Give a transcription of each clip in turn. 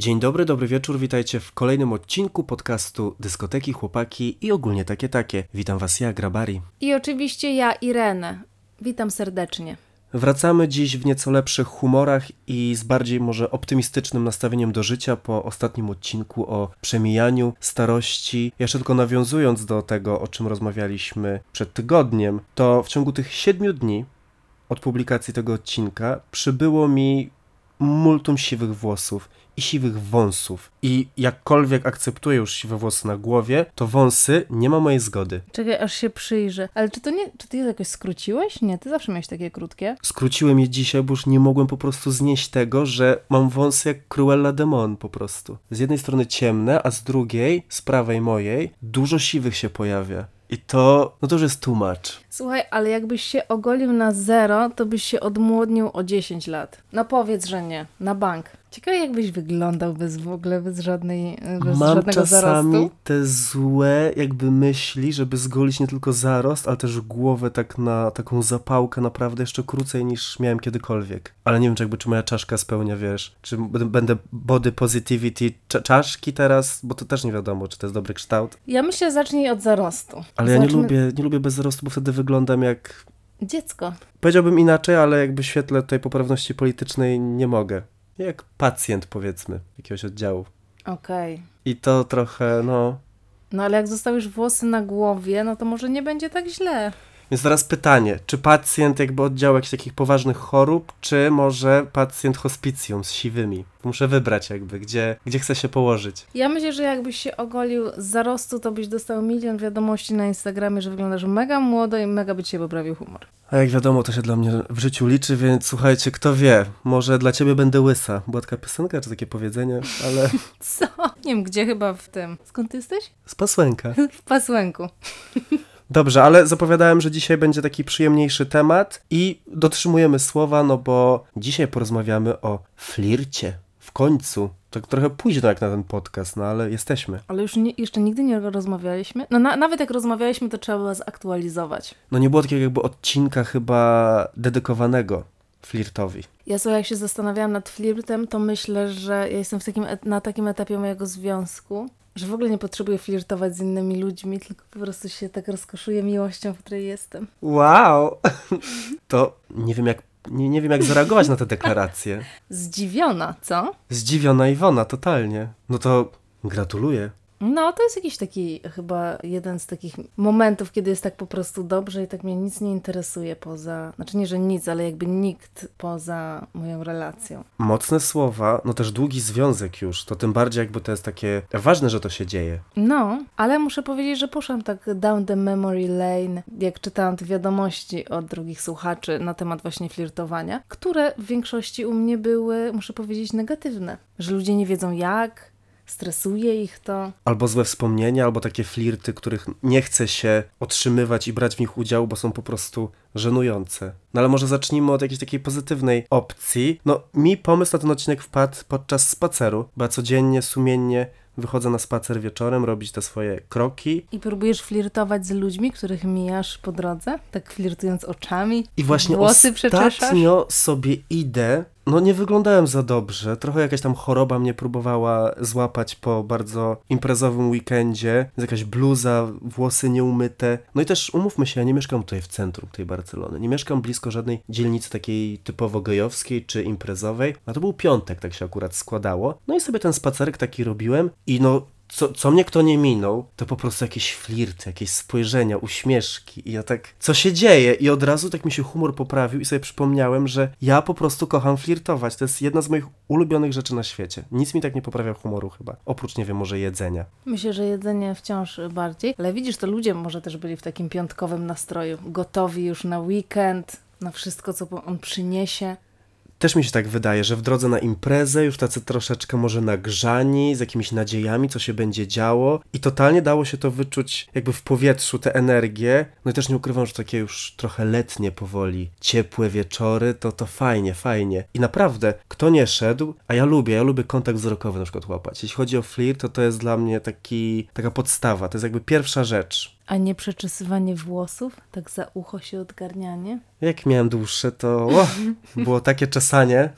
Dzień dobry, dobry wieczór, witajcie w kolejnym odcinku podcastu Dyskoteki, Chłopaki i ogólnie takie takie. Witam was ja, Grabari. I oczywiście ja, Irenę. Witam serdecznie. Wracamy dziś w nieco lepszych humorach i z bardziej może optymistycznym nastawieniem do życia po ostatnim odcinku o przemijaniu starości. Jeszcze tylko nawiązując do tego, o czym rozmawialiśmy przed tygodniem, to w ciągu tych siedmiu dni od publikacji tego odcinka przybyło mi multum siwych włosów i siwych wąsów. I jakkolwiek akceptuję już siwe włosy na głowie, to wąsy nie ma mojej zgody. Czekaj, aż się przyjrzę. Ale czy to nie, czy ty je jakoś skróciłeś? Nie, ty zawsze miałeś takie krótkie. Skróciłem je dzisiaj, bo już nie mogłem po prostu znieść tego, że mam wąsy jak Cruella Demon po prostu. Z jednej strony ciemne, a z drugiej, z prawej mojej, dużo siwych się pojawia. I to, no to już jest much. Słuchaj, ale jakbyś się ogolił na zero, to byś się odmłodnił o 10 lat. No powiedz, że nie. Na bank. Ciekawe jakbyś wyglądał bez w ogóle, bez żadnej, bez Mam żadnego czasami te złe jakby myśli, żeby zgolić nie tylko zarost, ale też głowę tak na taką zapałkę naprawdę jeszcze krócej niż miałem kiedykolwiek. Ale nie wiem, czy jakby czy moja czaszka spełnia, wiesz, czy będę- body positivity cza- czaszki teraz, bo to też nie wiadomo, czy to jest dobry kształt. Ja myślę, zacznij od zarostu. Ale ja nie Zacznę- lubię, nie lubię bez zarostu, bo wtedy wyglądam jak... Dziecko. Powiedziałbym inaczej, ale jakby w świetle tej poprawności politycznej nie mogę. Jak pacjent, powiedzmy, jakiegoś oddziału. Okej. I to trochę, no... No ale jak zostawisz włosy na głowie, no to może nie będzie tak źle. Więc teraz pytanie, czy pacjent jakby oddziału jakichś takich poważnych chorób, czy może pacjent hospicjum z siwymi? Muszę wybrać jakby, gdzie, gdzie chcę się położyć. Ja myślę, że jakbyś się ogolił z zarostu, to byś dostał milion wiadomości na Instagramie, że wyglądasz mega młodo i mega by ci się poprawił humor. A jak wiadomo, to się dla mnie w życiu liczy, więc słuchajcie, kto wie, może dla ciebie będę łysa. Była taka piosenka, czy takie powiedzenie, ale Co? Nie wiem, gdzie chyba w tym. Skąd ty jesteś? z pasłęka. W pasłęku. Dobrze, ale zapowiadałem, że dzisiaj będzie taki przyjemniejszy temat i dotrzymujemy słowa, no bo dzisiaj porozmawiamy o flircie. W końcu. Tak trochę późno jak na ten podcast, no ale jesteśmy. Ale już nie, jeszcze nigdy nie rozmawialiśmy. No na, nawet jak rozmawialiśmy, to trzeba było zaktualizować. No nie było takiego jakby odcinka chyba dedykowanego flirtowi. Ja sobie jak się zastanawiałam nad flirtem, to myślę, że ja jestem w takim, na takim etapie mojego związku, że w ogóle nie potrzebuję flirtować z innymi ludźmi, tylko po prostu się tak rozkoszuję miłością, w której jestem. Wow! To nie wiem jak, nie, nie wiem jak zareagować na te deklaracje. Zdziwiona, co? Zdziwiona Iwona, totalnie. No to gratuluję. No, to jest jakiś taki, chyba jeden z takich momentów, kiedy jest tak po prostu dobrze i tak mnie nic nie interesuje poza, znaczy nie, że nic, ale jakby nikt poza moją relacją. Mocne słowa, no też długi związek już, to tym bardziej jakby to jest takie ważne, że to się dzieje. No, ale muszę powiedzieć, że poszłam tak down the memory lane, jak czytałam te wiadomości od drugich słuchaczy na temat właśnie flirtowania, które w większości u mnie były, muszę powiedzieć, negatywne. Że ludzie nie wiedzą jak, stresuje ich to. Albo złe wspomnienia, albo takie flirty, których nie chce się otrzymywać i brać w nich udziału, bo są po prostu żenujące. No ale może zacznijmy od jakiejś takiej pozytywnej opcji. No, mi pomysł na ten odcinek wpadł podczas spaceru, bo ja codziennie, sumiennie wychodzę na spacer wieczorem, robić te swoje kroki. I próbujesz flirtować z ludźmi, których mijasz po drodze, tak flirtując oczami. I właśnie Włosy ostatnio sobie idę. No nie wyglądałem za dobrze. Trochę jakaś tam choroba mnie próbowała złapać po bardzo imprezowym weekendzie. Jakaś bluza, włosy nieumyte. No i też umówmy się, ja nie mieszkam tutaj w centrum tej Barcelony. Nie mieszkam blisko żadnej dzielnicy takiej typowo gejowskiej czy imprezowej. A to był piątek, tak się akurat składało. No i sobie ten spacerek taki robiłem i no co, co mnie kto nie minął, to po prostu jakieś flirty, jakieś spojrzenia, uśmieszki i ja tak, co się dzieje? I od razu tak mi się humor poprawił i sobie przypomniałem, że ja po prostu kocham flirtować. To jest jedna z moich ulubionych rzeczy na świecie. Nic mi tak nie poprawia humoru chyba, oprócz, nie wiem, może jedzenia. Myślę, że jedzenie wciąż bardziej, ale widzisz, to ludzie może też byli w takim piątkowym nastroju, gotowi już na weekend, na wszystko, co on przyniesie. Też mi się tak wydaje, że w drodze na imprezę już tacy troszeczkę może nagrzani, z jakimiś nadziejami, co się będzie działo i totalnie dało się to wyczuć jakby w powietrzu, tę energię. No i też nie ukrywam, że takie już trochę letnie powoli, ciepłe wieczory, to to fajnie, fajnie. I naprawdę, kto nie szedł, a ja lubię, ja lubię kontakt wzrokowy na przykład łapać. Jeśli chodzi o flirt, to to jest dla mnie taki, taka podstawa, to jest jakby pierwsza rzecz. A nie przeczesywanie włosów, tak za ucho się odgarnianie. Jak miałem dłuższe, to o, było takie czesanie.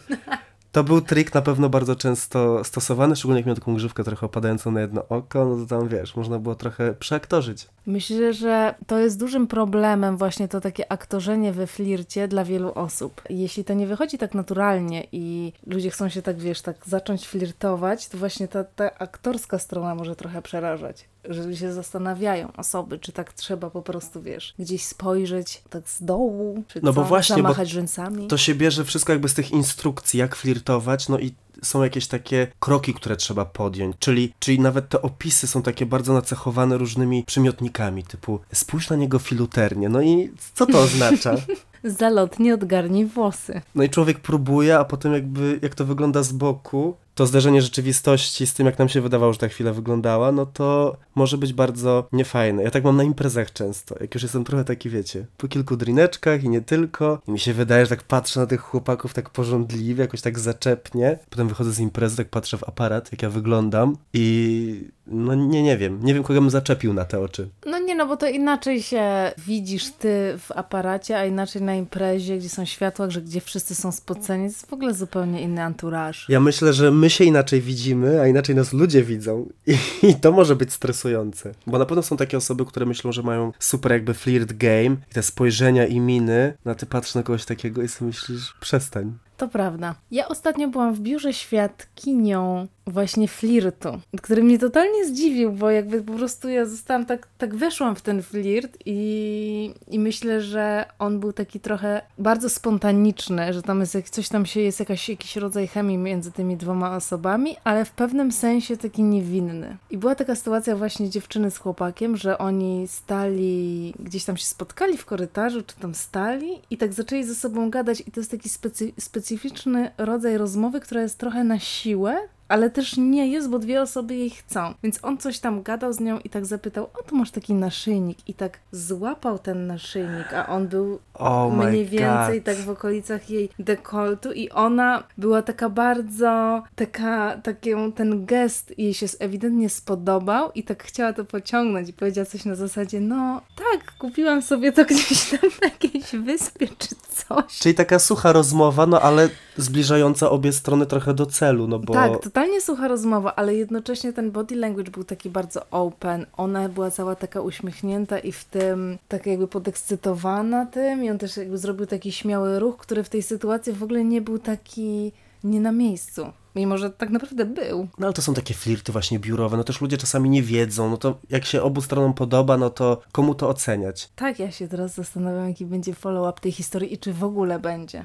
To był trik na pewno bardzo często stosowany, szczególnie jak miał taką grzywkę trochę opadającą na jedno oko, no to tam wiesz, można było trochę przeaktorzyć. Myślę, że to jest dużym problemem właśnie to takie aktorzenie we flircie dla wielu osób. Jeśli to nie wychodzi tak naturalnie i ludzie chcą się tak, wiesz, tak zacząć flirtować, to właśnie ta, ta aktorska strona może trochę przerażać. Że się zastanawiają osoby, czy tak trzeba po prostu, wiesz, gdzieś spojrzeć tak z dołu, czy No co, bo właśnie, bo zamachać rzęsami. To się bierze wszystko jakby z tych instrukcji, jak flirtować, no i są jakieś takie kroki, które trzeba podjąć, czyli, czyli nawet te opisy są takie bardzo nacechowane różnymi przymiotnikami, typu spójrz na niego filuternie, no i co to oznacza? Zalotnie odgarnij włosy. No i człowiek próbuje, a potem jakby jak to wygląda z boku, to zderzenie rzeczywistości z tym, jak nam się wydawało, że ta chwila wyglądała, no to może być bardzo niefajne. Ja tak mam na imprezach często, jak już jestem trochę taki, wiecie, po kilku drineczkach i nie tylko, i mi się wydaje, że tak patrzę na tych chłopaków tak porządliwie, jakoś tak zaczepnie, potem wychodzę z imprezy, tak patrzę w aparat, jak ja wyglądam i no nie, nie wiem, nie wiem, kogo bym zaczepił na te oczy. No nie, no bo to inaczej się widzisz ty w aparacie, a inaczej na imprezie, gdzie są światła, że gdzie wszyscy są spoceni, to jest w ogóle zupełnie inny anturaż. Ja myślę, że my się inaczej widzimy, a inaczej nas ludzie widzą. I, I, to może być stresujące. Bo na pewno są takie osoby, które myślą, że mają super jakby flirt game i te spojrzenia i miny, no a ty patrzysz na kogoś takiego i sobie myślisz, przestań. To prawda. Ja ostatnio byłam w biurze świadkinią właśnie flirtu, który mnie totalnie zdziwił, bo jakby po prostu ja zostałam tak, tak weszłam w ten flirt i, i myślę, że on był taki trochę bardzo spontaniczny, że tam jest coś tam się, jest jakaś, jakiś rodzaj chemii między tymi dwoma osobami, ale w pewnym sensie taki niewinny. I była taka sytuacja właśnie dziewczyny z chłopakiem, że oni stali, gdzieś tam się spotkali w korytarzu, czy tam stali i tak zaczęli ze sobą gadać i to jest taki specy, specyficzny rodzaj rozmowy, która jest trochę na siłę, ale też nie jest, bo dwie osoby jej chcą. Więc on coś tam gadał z nią i tak zapytał, o tu masz taki naszyjnik i tak złapał ten naszyjnik, a on był oh mniej więcej tak w okolicach jej dekoltu i ona była taka bardzo, taka, taką, ten gest jej się ewidentnie spodobał i tak chciała to pociągnąć i powiedziała coś na zasadzie, no tak, kupiłam sobie to gdzieś tam na jakiejś wyspie czy coś. Czyli taka sucha rozmowa, no ale zbliżająca obie strony trochę do celu, no bo... Tak, totalnie sucha rozmowa, ale jednocześnie ten body language był taki bardzo open. Ona była cała taka uśmiechnięta i w tym tak jakby podekscytowana tym i on też jakby zrobił taki śmiały ruch, który w tej sytuacji w ogóle nie był taki nie na miejscu. Mimo, że tak naprawdę był. No ale to są takie flirty właśnie biurowe, no też ludzie czasami nie wiedzą, no to jak się obu stronom podoba, no to komu to oceniać? Tak, ja się teraz zastanawiam, jaki będzie follow-up tej historii i czy w ogóle będzie.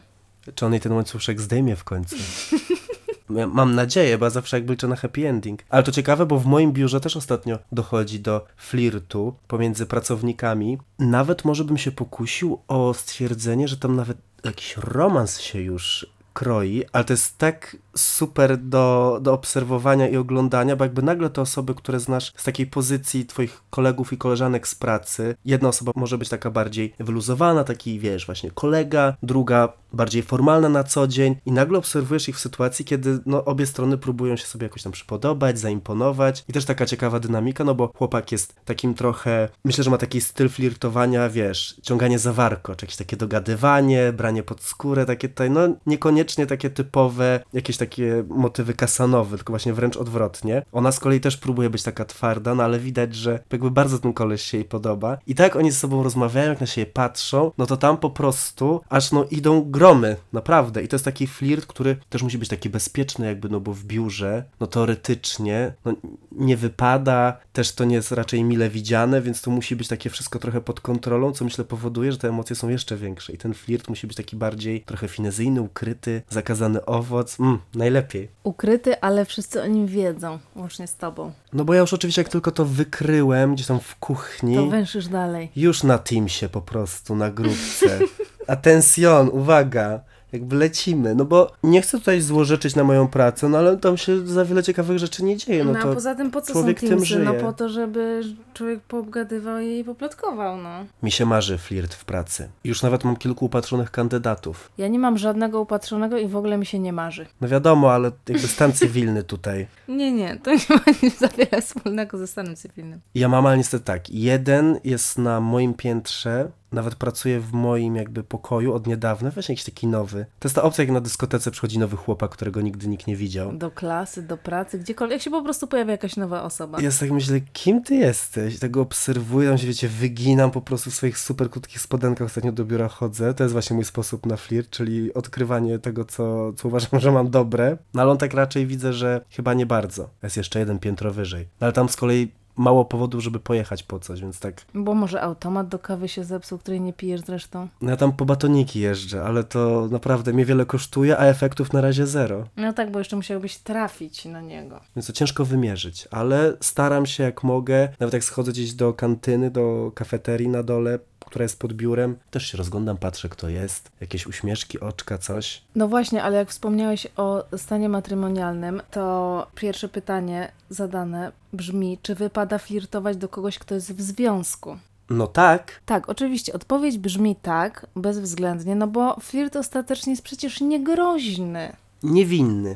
Czy on jej ten łańcuszek zdejmie w końcu? Mam nadzieję, bo ja zawsze jak liczę na happy ending. Ale to ciekawe, bo w moim biurze też ostatnio dochodzi do flirtu pomiędzy pracownikami. Nawet może bym się pokusił o stwierdzenie, że tam nawet jakiś romans się już kroi, ale to jest tak super do, do obserwowania i oglądania, bo jakby nagle te osoby, które znasz z takiej pozycji twoich kolegów i koleżanek z pracy, jedna osoba może być taka bardziej wyluzowana, taki wiesz, właśnie kolega, druga bardziej formalna na co dzień i nagle obserwujesz ich w sytuacji, kiedy no, obie strony próbują się sobie jakoś tam przypodobać, zaimponować i też taka ciekawa dynamika, no bo chłopak jest takim trochę, myślę, że ma taki styl flirtowania, wiesz, ciąganie za warko, czy jakieś takie dogadywanie, branie pod skórę, takie tutaj, no niekoniecznie takie typowe, jakieś takie motywy kasanowe, tylko właśnie wręcz odwrotnie. Ona z kolei też próbuje być taka twarda, no ale widać, że jakby bardzo ten koleś się jej podoba i tak oni ze sobą rozmawiają, jak na siebie patrzą, no to tam po prostu aż no idą gromy, naprawdę. I to jest taki flirt, który też musi być taki bezpieczny jakby, no bo w biurze, no teoretycznie, no nie wypada, też to nie jest raczej mile widziane, więc to musi być takie wszystko trochę pod kontrolą, co myślę powoduje, że te emocje są jeszcze większe i ten flirt musi być taki bardziej trochę finezyjny, ukryty, zakazany owoc, mm, najlepiej. Ukryty, ale wszyscy o nim wiedzą, łącznie z tobą. No bo ja już oczywiście jak tylko to wykryłem gdzieś tam w kuchni... To węszysz dalej. Już na Teamsie po prostu, na grupce. Atencjon, uwaga, jakby lecimy, no bo nie chcę tutaj złożyczyć na moją pracę, no ale tam się za wiele ciekawych rzeczy nie dzieje, no, No, to a poza tym po co człowiek są tym Teamsy? żyje. No po to, żeby człowiek poobgadywał je i poplotkował, no. mi się marzy flirt w pracy. Już nawet mam kilku upatrzonych kandydatów. Ja nie mam żadnego upatrzonego i w ogóle mi się nie marzy. No wiadomo, ale jakby stan cywilny tutaj. Nie, nie, to nie ma nic za wiele wspólnego ze stanem cywilnym. Ja mam, ale niestety tak, jeden jest na moim piętrze, nawet pracuje w moim jakby pokoju od niedawna, właśnie jakiś taki nowy. To jest ta opcja, jak na dyskotece przychodzi nowy chłopak, którego nigdy nikt nie widział. Do klasy, do pracy, gdziekolwiek. Jak się po prostu pojawia jakaś nowa osoba. Ja tak myślę, kim ty jesteś? Tego obserwuję, tam się wiecie, wyginam po prostu w swoich super krótkich spodenkach, ostatnio do biura chodzę. To jest właśnie mój sposób na flirt, czyli odkrywanie tego, co, co uważam, że mam dobre. No ale on tak raczej widzę, że chyba nie bardzo. Jest jeszcze jeden piętro wyżej. No, ale tam z kolei mało powodów, żeby pojechać po coś, więc tak. Bo może automat do kawy się zepsuł, której nie pijesz zresztą. No ja tam po batoniki jeżdżę, ale to naprawdę mnie wiele kosztuje, a efektów na razie zero. No tak, bo jeszcze musiałbyś trafić na niego. Więc to ciężko wymierzyć, ale staram się jak mogę, nawet jak schodzę gdzieś do kantyny, do kafeterii na dole, która jest pod biurem, też się rozglądam, patrzę kto jest, jakieś uśmieszki, oczka, coś. No właśnie, ale jak wspomniałeś o stanie matrymonialnym, to pierwsze pytanie zadane brzmi, czy wypada flirtować do kogoś, kto jest w związku? No tak. Tak, oczywiście, odpowiedź brzmi tak, bezwzględnie, no bo flirt ostatecznie jest przecież niegroźny. Niewinny.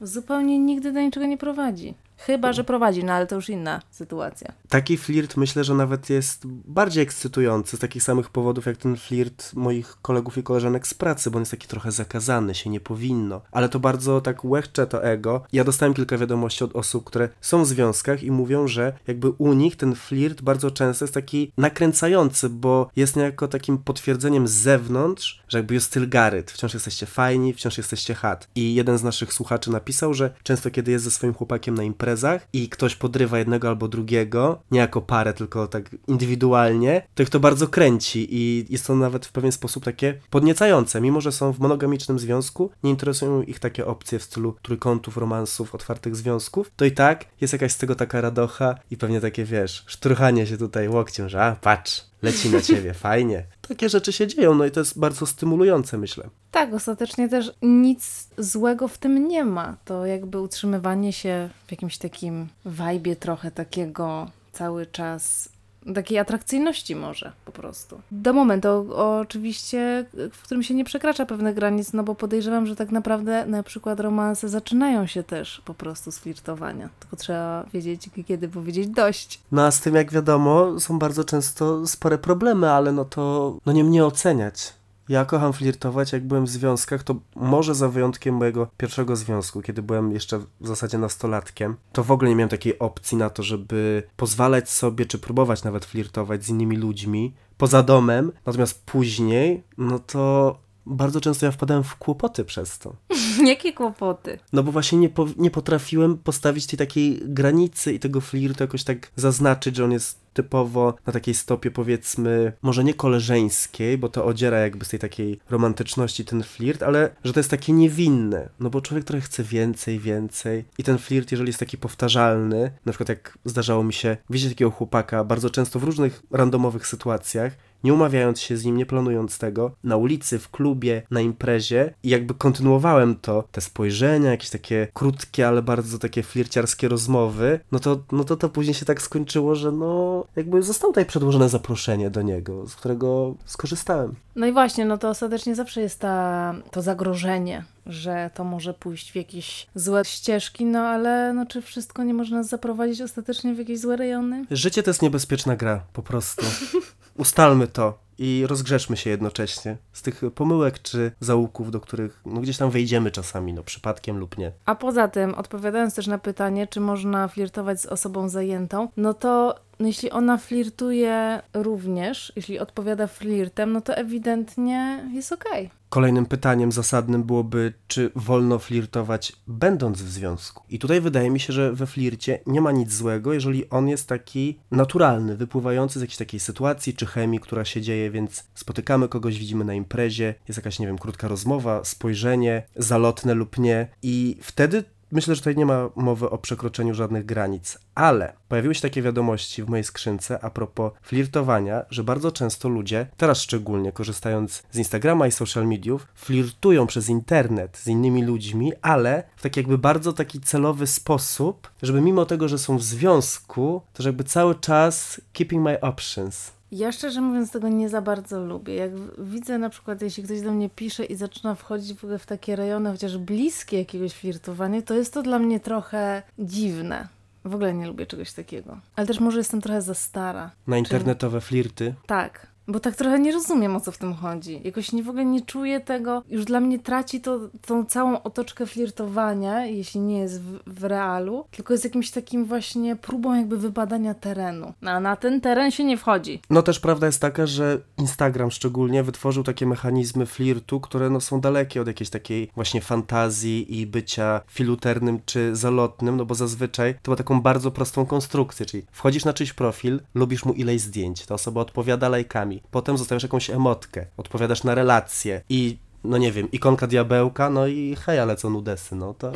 Zupełnie nigdy do niczego nie prowadzi. Chyba, że prowadzi, no ale to już inna sytuacja. Taki flirt myślę, że nawet jest bardziej ekscytujący z takich samych powodów jak ten flirt moich kolegów i koleżanek z pracy, bo on jest taki trochę zakazany, się nie powinno. Ale to bardzo tak łechcze to ego. Ja dostałem kilka wiadomości od osób, które są w związkach i mówią, że jakby u nich ten flirt bardzo często jest taki nakręcający, bo jest niejako takim potwierdzeniem z zewnątrz, że jakby jest styl Garyt. Wciąż jesteście fajni, wciąż jesteście hat. I jeden z naszych słuchaczy napisał, że często kiedy jest ze swoim chłopakiem na imprezach i ktoś podrywa jednego albo drugiego, nie jako parę, tylko tak indywidualnie, to ich to bardzo kręci i jest to nawet w pewien sposób takie podniecające. Mimo, że są w monogamicznym związku, nie interesują ich takie opcje w stylu trójkątów, romansów, otwartych związków, to i tak jest jakaś z tego taka radocha i pewnie takie, wiesz, szturchanie się tutaj łokciem, że a, patrz, leci na ciebie, fajnie. Takie rzeczy się dzieją, no i to jest bardzo stymulujące, myślę. Tak, ostatecznie też nic złego w tym nie ma. To jakby utrzymywanie się w jakimś takim wajbie trochę takiego cały czas takiej atrakcyjności może po prostu. Do momentu oczywiście, w którym się nie przekracza pewnych granic, no bo podejrzewam, że tak naprawdę na przykład romanse zaczynają się też po prostu z flirtowania. Tylko trzeba wiedzieć, kiedy powiedzieć dość. No a z tym, jak wiadomo, są bardzo często spore problemy, ale no to no nie mnie oceniać. Ja kocham flirtować, jak byłem w związkach, to może za wyjątkiem mojego pierwszego związku, kiedy byłem jeszcze w zasadzie nastolatkiem, to w ogóle nie miałem takiej opcji na to, żeby pozwalać sobie, czy próbować nawet flirtować z innymi ludźmi poza domem. Natomiast później, no to bardzo często ja wpadałem w kłopoty przez to. Jakie kłopoty? No bo właśnie nie, po, nie potrafiłem postawić tej takiej granicy i tego flirtu jakoś tak zaznaczyć, że on jest typowo na takiej stopie powiedzmy, może nie koleżeńskiej, bo to odziera jakby z tej takiej romantyczności ten flirt, ale że to jest takie niewinne, no bo człowiek trochę chce więcej, więcej i ten flirt, jeżeli jest taki powtarzalny, na przykład jak zdarzało mi się widzieć takiego chłopaka bardzo często w różnych randomowych sytuacjach, nie umawiając się z nim, nie planując tego, na ulicy, w klubie, na imprezie i jakby kontynuowałem to, te spojrzenia, jakieś takie krótkie, ale bardzo takie flirciarskie rozmowy, no to, no to to później się tak skończyło, że no jakby zostało tutaj przedłożone zaproszenie do niego, z którego skorzystałem. No i właśnie, no to ostatecznie zawsze jest ta, to zagrożenie, że to może pójść w jakieś złe ścieżki, no ale no, czy wszystko nie może nas zaprowadzić ostatecznie w jakieś złe rejony? Życie to jest niebezpieczna gra, po prostu. Ustalmy to i rozgrzeszmy się jednocześnie z tych pomyłek czy zaułków, do których no, gdzieś tam wejdziemy czasami, no przypadkiem lub nie. A poza tym, odpowiadając też na pytanie, czy można flirtować z osobą zajętą, no to no jeśli ona flirtuje również, jeśli odpowiada flirtem, no to ewidentnie jest okej. Okay. Kolejnym pytaniem zasadnym byłoby, czy wolno flirtować będąc w związku. I tutaj wydaje mi się, że we flircie nie ma nic złego, jeżeli on jest taki naturalny, wypływający z jakiejś takiej sytuacji czy chemii, która się dzieje, więc spotykamy kogoś, widzimy na imprezie, jest jakaś, nie wiem, krótka rozmowa, spojrzenie, zalotne lub nie i wtedy Myślę, że tutaj nie ma mowy o przekroczeniu żadnych granic, ale pojawiły się takie wiadomości w mojej skrzynce a propos flirtowania, że bardzo często ludzie, teraz szczególnie korzystając z Instagrama i social mediów, flirtują przez internet z innymi ludźmi, ale w taki jakby bardzo taki celowy sposób, żeby mimo tego, że są w związku, to jakby cały czas keeping my options. Ja szczerze mówiąc tego nie za bardzo lubię. Jak widzę na przykład, jeśli ktoś do mnie pisze i zaczyna wchodzić w ogóle w takie rejony, chociaż bliskie jakiegoś flirtowania, to jest to dla mnie trochę dziwne. W ogóle nie lubię czegoś takiego. Ale też może jestem trochę za stara. Na internetowe Czy... flirty? Tak. Bo tak trochę nie rozumiem, o co w tym chodzi. Jakoś nie w ogóle nie czuję tego. Już dla mnie traci to tą całą otoczkę flirtowania, jeśli nie jest w, w realu, tylko jest jakimś takim właśnie próbą jakby wybadania terenu. No, a na ten teren się nie wchodzi. No też prawda jest taka, że Instagram szczególnie wytworzył takie mechanizmy flirtu, które no są dalekie od jakiejś takiej właśnie fantazji i bycia filuternym czy zalotnym, no bo zazwyczaj to ma taką bardzo prostą konstrukcję, czyli wchodzisz na czyjś profil, lubisz mu ileś zdjęć, ta osoba odpowiada lajkami, potem zostawiasz jakąś emotkę, odpowiadasz na relacje i no nie wiem, ikonka diabełka, no i hej, ale co nudesy, no to,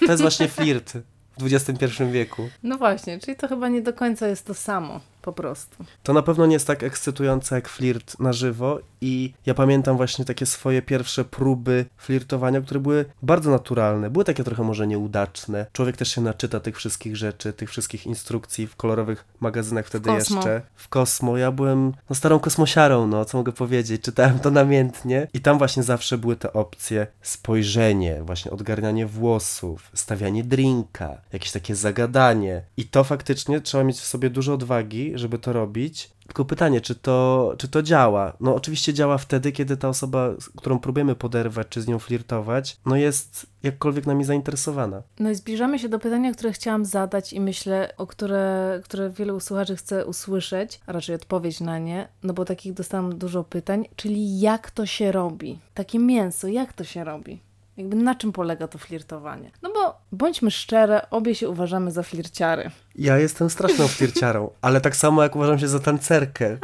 to jest właśnie flirt w XXI wieku. No właśnie, czyli to chyba nie do końca jest to samo, po prostu. To na pewno nie jest tak ekscytujące jak flirt na żywo i ja pamiętam właśnie takie swoje pierwsze próby flirtowania, które były bardzo naturalne. Były takie trochę może nieudaczne. Człowiek też się naczyta tych wszystkich rzeczy, tych wszystkich instrukcji w kolorowych magazynach wtedy Kosmo. jeszcze. W Kosmo. Ja byłem no, starą kosmosiarą, no co mogę powiedzieć. Czytałem to namiętnie i tam właśnie zawsze były te opcje spojrzenie, właśnie odgarnianie włosów, stawianie drinka, jakieś takie zagadanie. I to faktycznie trzeba mieć w sobie dużo odwagi, żeby to robić. Tylko pytanie, czy to, czy to działa? No oczywiście działa wtedy, kiedy ta osoba, z którą próbujemy poderwać, czy z nią flirtować, no jest jakkolwiek nami zainteresowana. No i zbliżamy się do pytania, które chciałam zadać i myślę, o które, które wielu słuchaczy chce usłyszeć, a raczej odpowiedź na nie, no bo takich dostałam dużo pytań, czyli jak to się robi? Takie mięso, jak to się robi? Jakby na czym polega to flirtowanie? No bo bądźmy szczere, obie się uważamy za flirciary. Ja jestem straszną flirciarą, ale tak samo jak uważam się za tancerkę.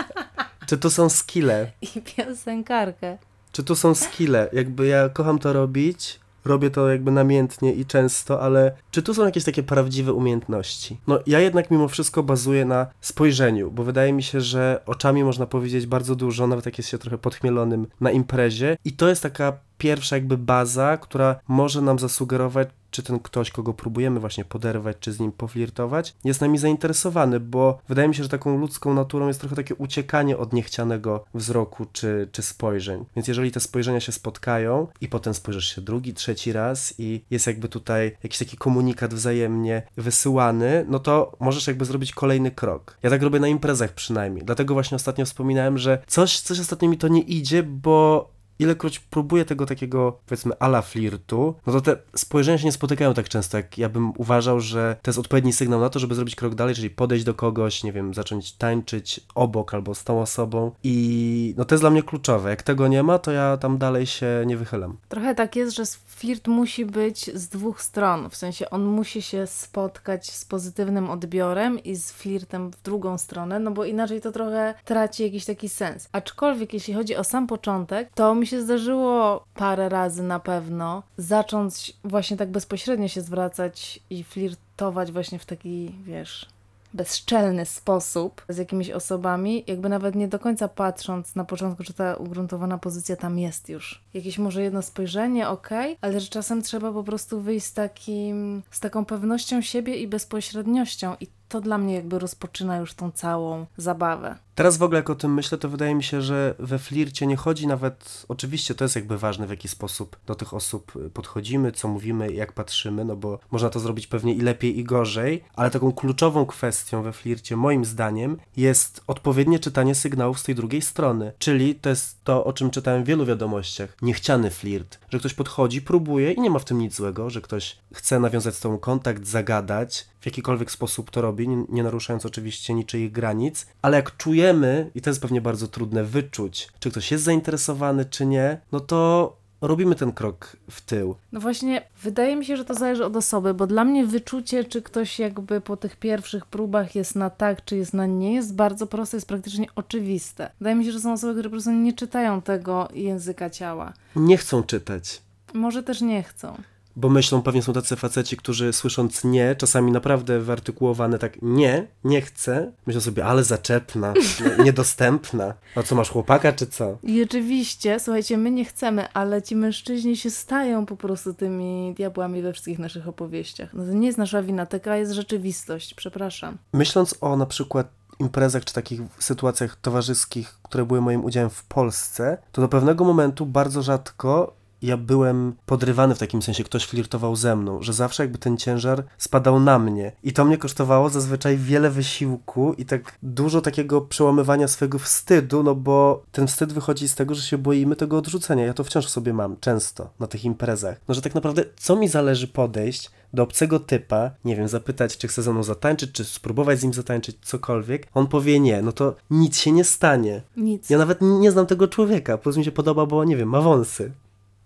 Czy tu są skille? I piosenkarkę. Czy tu są skille? Jakby ja kocham to robić, robię to jakby namiętnie i często, ale czy tu są jakieś takie prawdziwe umiejętności? No ja jednak mimo wszystko bazuję na spojrzeniu, bo wydaje mi się, że oczami można powiedzieć bardzo dużo, nawet jak jest się trochę podchmielonym na imprezie i to jest taka pierwsza jakby baza, która może nam zasugerować, czy ten ktoś, kogo próbujemy właśnie poderwać, czy z nim poflirtować, jest nami zainteresowany, bo wydaje mi się, że taką ludzką naturą jest trochę takie uciekanie od niechcianego wzroku czy, czy spojrzeń. Więc jeżeli te spojrzenia się spotkają i potem spojrzysz się drugi, trzeci raz i jest jakby tutaj jakiś taki komunikat wzajemnie wysyłany, no to możesz jakby zrobić kolejny krok. Ja tak robię na imprezach przynajmniej. Dlatego właśnie ostatnio wspominałem, że coś, coś ostatnio mi to nie idzie, bo ilekroć próbuję tego takiego, powiedzmy, ala flirtu, no to te spojrzenia się nie spotykają tak często, jak ja bym uważał, że to jest odpowiedni sygnał na to, żeby zrobić krok dalej, czyli podejść do kogoś, nie wiem, zacząć tańczyć obok albo z tą osobą i no to jest dla mnie kluczowe. Jak tego nie ma, to ja tam dalej się nie wychylam. Trochę tak jest, że flirt musi być z dwóch stron. W sensie on musi się spotkać z pozytywnym odbiorem i z flirtem w drugą stronę, no bo inaczej to trochę traci jakiś taki sens. Aczkolwiek jeśli chodzi o sam początek, to mi się zdarzyło parę razy na pewno zacząć właśnie tak bezpośrednio się zwracać i flirtować właśnie w taki, wiesz, bezczelny sposób z jakimiś osobami, jakby nawet nie do końca patrząc na początku, czy ta ugruntowana pozycja tam jest już. Jakieś może jedno spojrzenie, ok, ale że czasem trzeba po prostu wyjść z takim, z taką pewnością siebie i bezpośredniością i to dla mnie jakby rozpoczyna już tą całą zabawę. Teraz w ogóle jak o tym myślę, to wydaje mi się, że we flircie nie chodzi nawet, oczywiście to jest jakby ważne w jaki sposób do tych osób podchodzimy, co mówimy, jak patrzymy, no bo można to zrobić pewnie i lepiej i gorzej, ale taką kluczową kwestią we flircie moim zdaniem jest odpowiednie czytanie sygnałów z tej drugiej strony, czyli to jest to, o czym czytałem w wielu wiadomościach, niechciany flirt, że ktoś podchodzi, próbuje i nie ma w tym nic złego, że ktoś chce nawiązać z tobą kontakt, zagadać, w jakikolwiek sposób to robi, nie, nie naruszając oczywiście niczyich granic, ale jak czujemy, i to jest pewnie bardzo trudne wyczuć, czy ktoś jest zainteresowany, czy nie, no to robimy ten krok w tył. No właśnie, wydaje mi się, że to zależy od osoby, bo dla mnie wyczucie, czy ktoś jakby po tych pierwszych próbach jest na tak, czy jest na nie, jest bardzo proste, jest praktycznie oczywiste. Wydaje mi się, że są osoby, które po prostu nie czytają tego języka ciała. Nie chcą czytać. Może też nie chcą. Bo myślą, pewnie są tacy faceci, którzy słysząc nie, czasami naprawdę wyartykułowane tak nie, nie chcę, myślą sobie, ale zaczepna, niedostępna. A co, masz chłopaka, czy co? I oczywiście, słuchajcie, my nie chcemy, ale ci mężczyźni się stają po prostu tymi diabłami we wszystkich naszych opowieściach. No to nie jest nasza wina, taka jest rzeczywistość, przepraszam. Myśląc o na przykład imprezach czy takich sytuacjach towarzyskich, które były moim udziałem w Polsce, to do pewnego momentu bardzo rzadko ja byłem podrywany w takim sensie, ktoś flirtował ze mną, że zawsze jakby ten ciężar spadał na mnie. I to mnie kosztowało zazwyczaj wiele wysiłku i tak dużo takiego przełamywania swojego wstydu, no bo ten wstyd wychodzi z tego, że się boimy tego odrzucenia. Ja to wciąż sobie mam, często, na tych imprezach. No, że tak naprawdę, co mi zależy podejść do obcego typa, nie wiem, zapytać, czy chce ze mną zatańczyć, czy spróbować z nim zatańczyć, cokolwiek, on powie nie, no to nic się nie stanie. Nic. Ja nawet nie znam tego człowieka, po prostu mi się podoba, bo nie wiem, ma wąsy.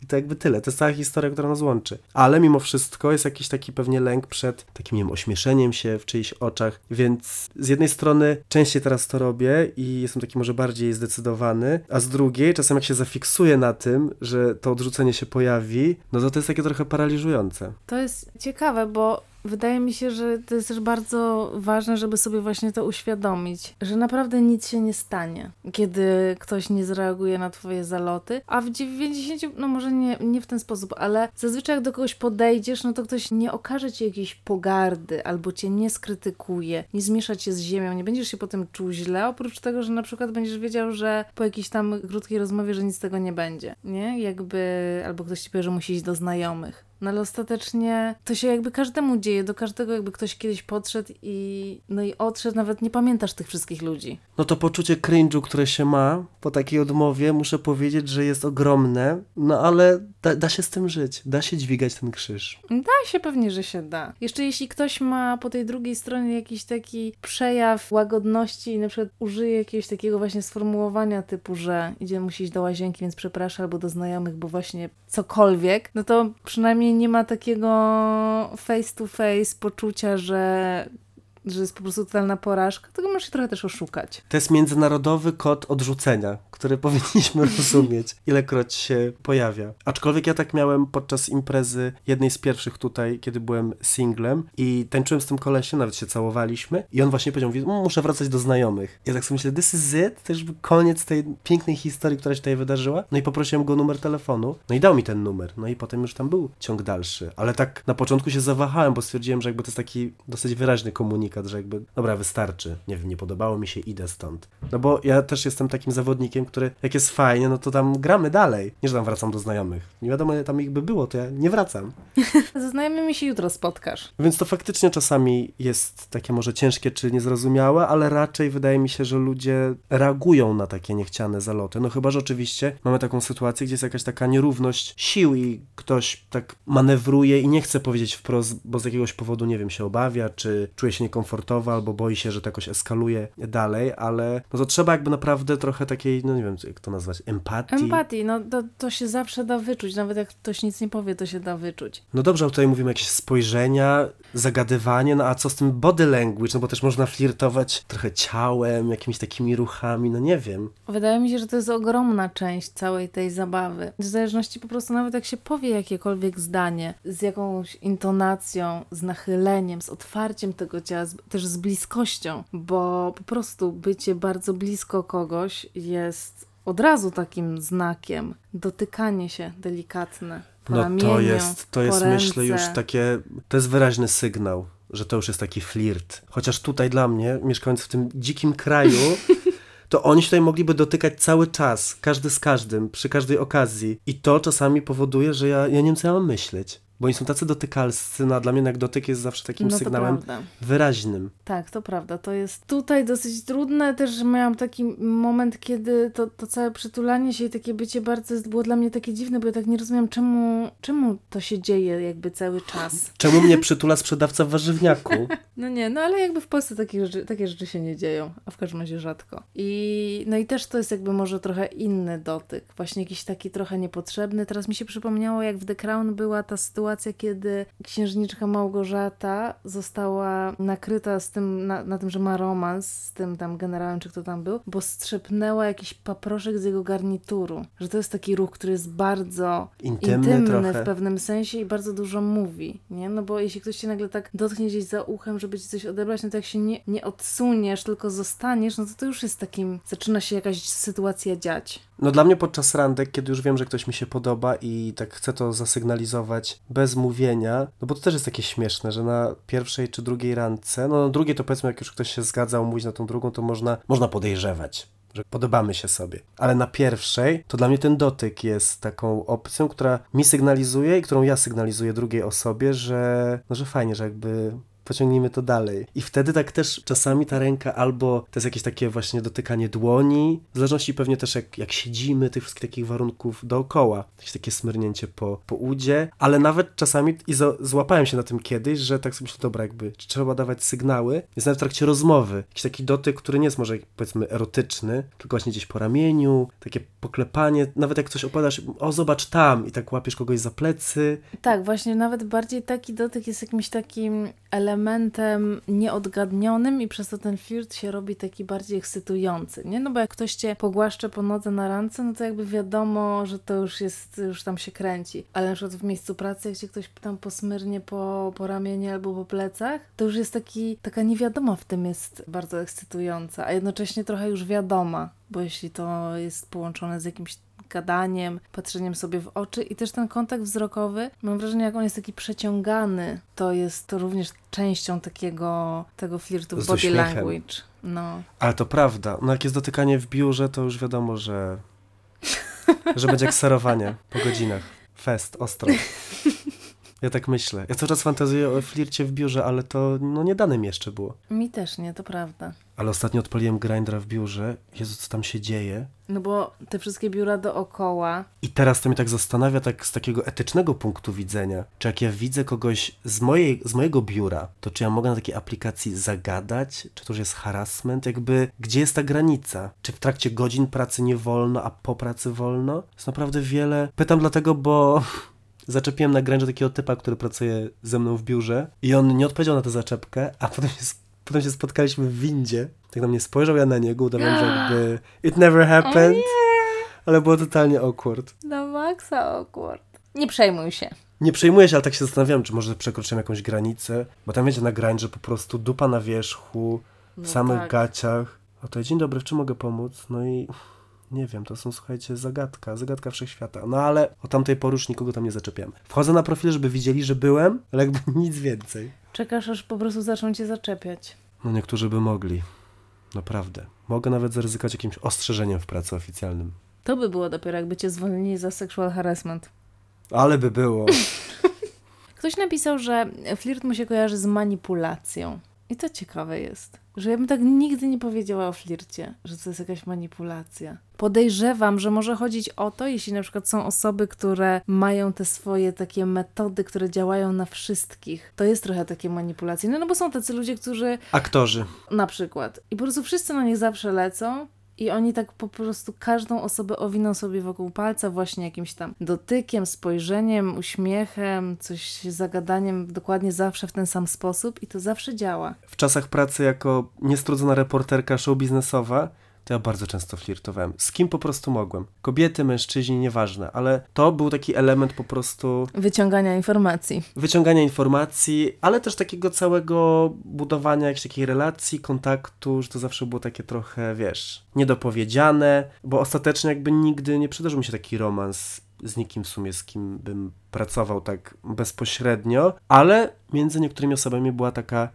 I to jakby tyle. To jest cała historia, która nas łączy. Ale mimo wszystko jest jakiś taki pewnie lęk przed takim, nie wiem, ośmieszeniem się w czyichś oczach. Więc z jednej strony częściej teraz to robię i jestem taki może bardziej zdecydowany, a z drugiej czasem jak się zafiksuję na tym, że to odrzucenie się pojawi, no to to jest takie trochę paraliżujące. To jest ciekawe, bo wydaje mi się, że to jest też bardzo ważne, żeby sobie właśnie to uświadomić, że naprawdę nic się nie stanie, kiedy ktoś nie zareaguje na twoje zaloty, a w 90, no może nie, nie w ten sposób, ale zazwyczaj jak do kogoś podejdziesz, no to ktoś nie okaże ci jakiejś pogardy, albo cię nie skrytykuje, nie zmiesza cię z ziemią, nie będziesz się potem czuł źle, oprócz tego, że na przykład będziesz wiedział, że po jakiejś tam krótkiej rozmowie, że nic z tego nie będzie, nie? Jakby, albo ktoś ci powie, że musi iść do znajomych. No ale ostatecznie to się jakby każdemu dzieje, do każdego jakby ktoś kiedyś podszedł i no i odszedł, nawet nie pamiętasz tych wszystkich ludzi. No to poczucie cringe'u, które się ma po takiej odmowie, muszę powiedzieć, że jest ogromne, no ale da, da się z tym żyć, da się dźwigać ten krzyż. Da się pewnie, że się da. Jeszcze jeśli ktoś ma po tej drugiej stronie jakiś taki przejaw łagodności i na przykład użyje jakiegoś takiego właśnie sformułowania typu, że idzie musi iść do łazienki, więc przepraszam, albo do znajomych, bo właśnie cokolwiek, no to przynajmniej nie ma takiego face to face poczucia, że że jest po prostu totalna porażka, tego możesz się trochę też oszukać. To jest międzynarodowy kod odrzucenia, który powinniśmy rozumieć, ilekroć się pojawia. Aczkolwiek ja tak miałem podczas imprezy jednej z pierwszych tutaj, kiedy byłem singlem i tańczyłem z tym kolesiem, nawet się całowaliśmy i on właśnie powiedział, mówi, "Mm, muszę wracać do znajomych. Ja tak sobie myślę, this is it? To już koniec tej pięknej historii, która się tutaj wydarzyła. No i poprosiłem go o numer telefonu, no i dał mi ten numer. No i potem już tam był ciąg dalszy. Ale tak na początku się zawahałem, bo stwierdziłem, że jakby to jest taki dosyć wyraźny komunikat, że jakby, dobra, wystarczy. Nie wiem, nie podobało mi się, idę stąd. No bo ja też jestem takim zawodnikiem, który jak jest fajnie, no to tam gramy dalej. Nie, że tam wracam do znajomych. Nie wiadomo, ile tam ich by było, to ja nie wracam. Ze znajomymi się jutro spotkasz. Więc to faktycznie czasami jest takie może ciężkie czy niezrozumiałe, ale raczej wydaje mi się, że ludzie reagują na takie niechciane zaloty. No chyba, że oczywiście mamy taką sytuację, gdzie jest jakaś taka nierówność sił i ktoś tak manewruje i nie chce powiedzieć wprost, bo z jakiegoś powodu, nie wiem, się obawia, czy czuje się niekomfortowo, albo boi się, że to jakoś eskaluje dalej, ale no to trzeba jakby naprawdę trochę takiej, no nie wiem, jak to nazwać, empatii. Empatii, no to, to się zawsze da wyczuć, nawet jak ktoś nic nie powie, to się da wyczuć. No dobrze, ale tutaj mówimy jakieś spojrzenia, zagadywanie, no a co z tym body language? No bo też można flirtować trochę ciałem, jakimiś takimi ruchami, no nie wiem. Wydaje mi się, że to jest ogromna część całej tej zabawy. W zależności po prostu nawet jak się powie jakiekolwiek zdanie, z jakąś intonacją, z nachyleniem, z otwarciem tego ciała, z, też z bliskością, bo po prostu bycie bardzo blisko kogoś jest od razu takim znakiem. Dotykanie się delikatne. No to jest, to jest myślę już takie, to jest wyraźny sygnał, że to już jest taki flirt. Chociaż tutaj dla mnie, mieszkając w tym dzikim kraju, to oni się tutaj mogliby dotykać cały czas, każdy z każdym, przy każdej okazji. I to czasami powoduje, że ja, ja nie wiem, co ja mam myśleć. Bo oni są tacy dotykalscy, no a dla mnie jednak dotyk jest zawsze takim No sygnałem prawda. wyraźnym. Tak, to prawda. To jest tutaj dosyć trudne. Też miałam taki moment, kiedy to, to całe przytulanie się i takie bycie bardzo było dla mnie takie dziwne, bo ja tak nie rozumiem, czemu, czemu to się dzieje jakby cały czas. Czemu mnie przytula sprzedawca w warzywniaku? No nie, no ale jakby w Polsce takie rzeczy, takie rzeczy się nie dzieją, a w każdym razie rzadko. I no i też to jest jakby może trochę inny dotyk, właśnie jakiś taki trochę niepotrzebny. Teraz mi się przypomniało, jak w The Crown była ta sytuacja, kiedy księżniczka Małgorzata została nakryta z tym, na, na tym, że ma romans z tym tam generałem, czy kto tam był, bo strzepnęła jakiś paproszek z jego garnituru. Że to jest taki ruch, który jest bardzo Intymny intymny w pewnym sensie i bardzo dużo mówi, nie? No bo jeśli ktoś cię nagle tak dotknie gdzieś za uchem, żeby ci coś odebrać, no to jak się nie, nie odsuniesz, tylko zostaniesz, no to to już jest takim, zaczyna się jakaś sytuacja dziać. No dla mnie podczas randek, kiedy już wiem, że ktoś mi się podoba i tak chcę to zasygnalizować bez mówienia, no bo to też jest takie śmieszne, że na pierwszej czy drugiej randce, no na drugiej to powiedzmy, jak już ktoś się zgadzał mówić na tą drugą, to można, można podejrzewać. że podobamy się sobie. Ale na pierwszej to dla mnie ten dotyk jest taką opcją, która mi sygnalizuje i którą ja sygnalizuję drugiej osobie, że, no, że fajnie, że jakby pociągnijmy to dalej. I wtedy tak też czasami ta ręka albo to jest jakieś takie właśnie dotykanie dłoni, w zależności pewnie też jak, jak siedzimy, tych wszystkich takich warunków dookoła. Jakieś takie smyrnięcie po, po udzie, ale nawet czasami i złapałem się na tym kiedyś, że tak sobie myślę, dobra, jakby trzeba dawać sygnały, jest nawet w trakcie rozmowy. Jakiś taki dotyk, który nie jest może powiedzmy erotyczny, tylko właśnie gdzieś po ramieniu, takie poklepanie, nawet jak coś opadasz, o zobacz tam i tak łapiesz kogoś za plecy. Tak, właśnie nawet bardziej taki dotyk jest jakimś takim elementem nieodgadnionym i przez to ten flirt się robi taki bardziej ekscytujący, nie? No bo jak ktoś cię pogłaszcze po nodze na randce, no to jakby wiadomo, że to już jest, już tam się kręci. Ale na przykład w miejscu pracy, jak cię ktoś tam posmyrnie po, po ramieniu albo po plecach, to już jest taki, taka niewiadoma w tym jest bardzo ekscytująca, a jednocześnie trochę już wiadoma, bo jeśli to jest połączone z jakimś gadaniem, patrzeniem sobie w oczy i też ten kontakt wzrokowy, mam wrażenie, jak on jest taki przeciągany, to jest to również częścią takiego tego flirtu Z body uśmiechem. language. No. Ale to prawda. No jak jest dotykanie w biurze, to już wiadomo, że, że będzie jak serowanie po godzinach. Fest, ostro. Ja tak myślę. Ja cały czas fantazuję o flircie w biurze, ale to no nie danym jeszcze było. Mi też nie, to prawda. Ale ostatnio odpaliłem grindra w biurze. Jezu, co tam się dzieje? No bo te wszystkie biura dookoła, I teraz to mnie tak zastanawia tak z takiego etycznego punktu widzenia. Czy jak ja widzę kogoś z, mojej, z mojego biura, to czy ja mogę na takiej aplikacji zagadać? Czy to już jest harassment? Jakby, gdzie jest ta granica? Czy w trakcie godzin pracy nie wolno, a po pracy wolno? Jest naprawdę wiele. Pytam dlatego, bo zaczepiłem na gręże takiego typa, który pracuje ze mną w biurze i on nie odpowiedział na tę zaczepkę, a potem się, potem się spotkaliśmy w windzie. Tak na mnie spojrzał, ja na niego, udawałem, że jakby it never happened. Ale było totalnie awkward. na maksa awkward. Nie przejmuj się. Nie przejmuję się, ale tak się zastanawiam, czy może przekroczyłem jakąś granicę, bo tam wiecie na że po prostu dupa na wierzchu, w No samych tak. gaciach. O to dzień dobry, w czym mogę pomóc? No i nie wiem, to są słuchajcie zagadka, zagadka wszechświata. No ale o tamtej pory już nikogo tam nie zaczepiamy. Wchodzę na profil, żeby widzieli, że byłem, ale jakby nic więcej. Czekasz, aż po prostu zaczną cię zaczepiać. No niektórzy by mogli. Naprawdę. Mogę nawet zaryzykować jakimś ostrzeżeniem w pracy oficjalnym. To by było dopiero, jakby cię zwolnili za sexual harassment. Ale by było. Ktoś napisał, że flirt mu się kojarzy z manipulacją. I to ciekawe jest, że ja bym tak nigdy nie powiedziała o flircie, że to jest jakaś manipulacja. Podejrzewam, że może chodzić o to, jeśli na przykład są osoby, które mają te swoje takie metody, które działają na wszystkich. To jest trochę takie manipulacje. No, no bo są tacy ludzie, którzy Aktorzy. na przykład i po prostu wszyscy na nich zawsze lecą i oni tak po prostu każdą osobę owiną sobie wokół palca właśnie jakimś tam dotykiem, spojrzeniem, uśmiechem, coś zagadaniem dokładnie zawsze w ten sam sposób i to zawsze działa. w czasach pracy jako niestrudzona reporterka show biznesowa, to ja bardzo często flirtowałem. Z kim po prostu mogłem. Kobiety, mężczyźni, nieważne, ale to był taki element po prostu Wyciągania informacji. wyciągania informacji, ale też takiego całego budowania jakiejś takiej relacji, kontaktu, że to zawsze było takie trochę, wiesz, niedopowiedziane, bo ostatecznie jakby nigdy nie przydarzył mi się taki romans z nikim w sumie, z kim bym pracował tak bezpośrednio, ale między niektórymi osobami była taka,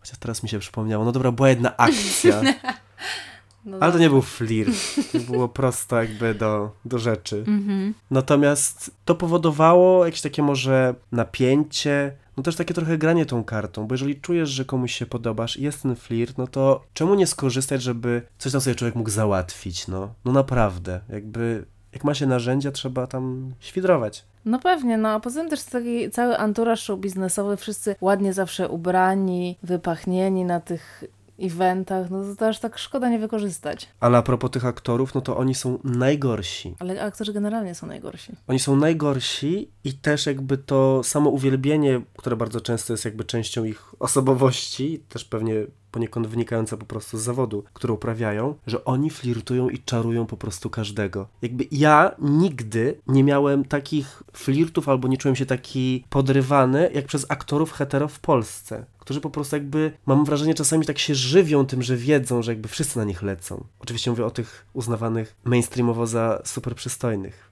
chociaż teraz mi się przypomniało, no dobra, była jedna akcja, No ale to nie był flirt, to było prosto jakby do, do rzeczy. Mhm. Natomiast to powodowało jakieś takie może napięcie, no też takie trochę granie tą kartą, bo jeżeli czujesz, że komuś się podobasz i jest ten flirt, no to czemu nie skorzystać, żeby coś tam sobie człowiek mógł załatwić, no? No naprawdę, jakby jak ma się narzędzia, trzeba tam świdrować. No pewnie, no a poza tym też taki cały anturaż show biznesowy, wszyscy ładnie zawsze ubrani, wypachnieni na tych eventach, no to też tak szkoda nie wykorzystać. Ale a propos tych aktorów, no to oni są najgorsi. Ale aktorzy generalnie są najgorsi. Oni są najgorsi i też jakby to samo uwielbienie, które bardzo często jest jakby częścią ich osobowości, też pewnie poniekąd wynikające po prostu z zawodu, który uprawiają, że oni flirtują i czarują po prostu każdego. Jakby ja nigdy nie miałem takich flirtów albo nie czułem się taki podrywany, jak przez aktorów hetero w Polsce. Którzy po prostu jakby, mam wrażenie, czasami tak się żywią tym, że wiedzą, że jakby wszyscy na nich lecą. Oczywiście mówię o tych uznawanych mainstreamowo za super przystojnych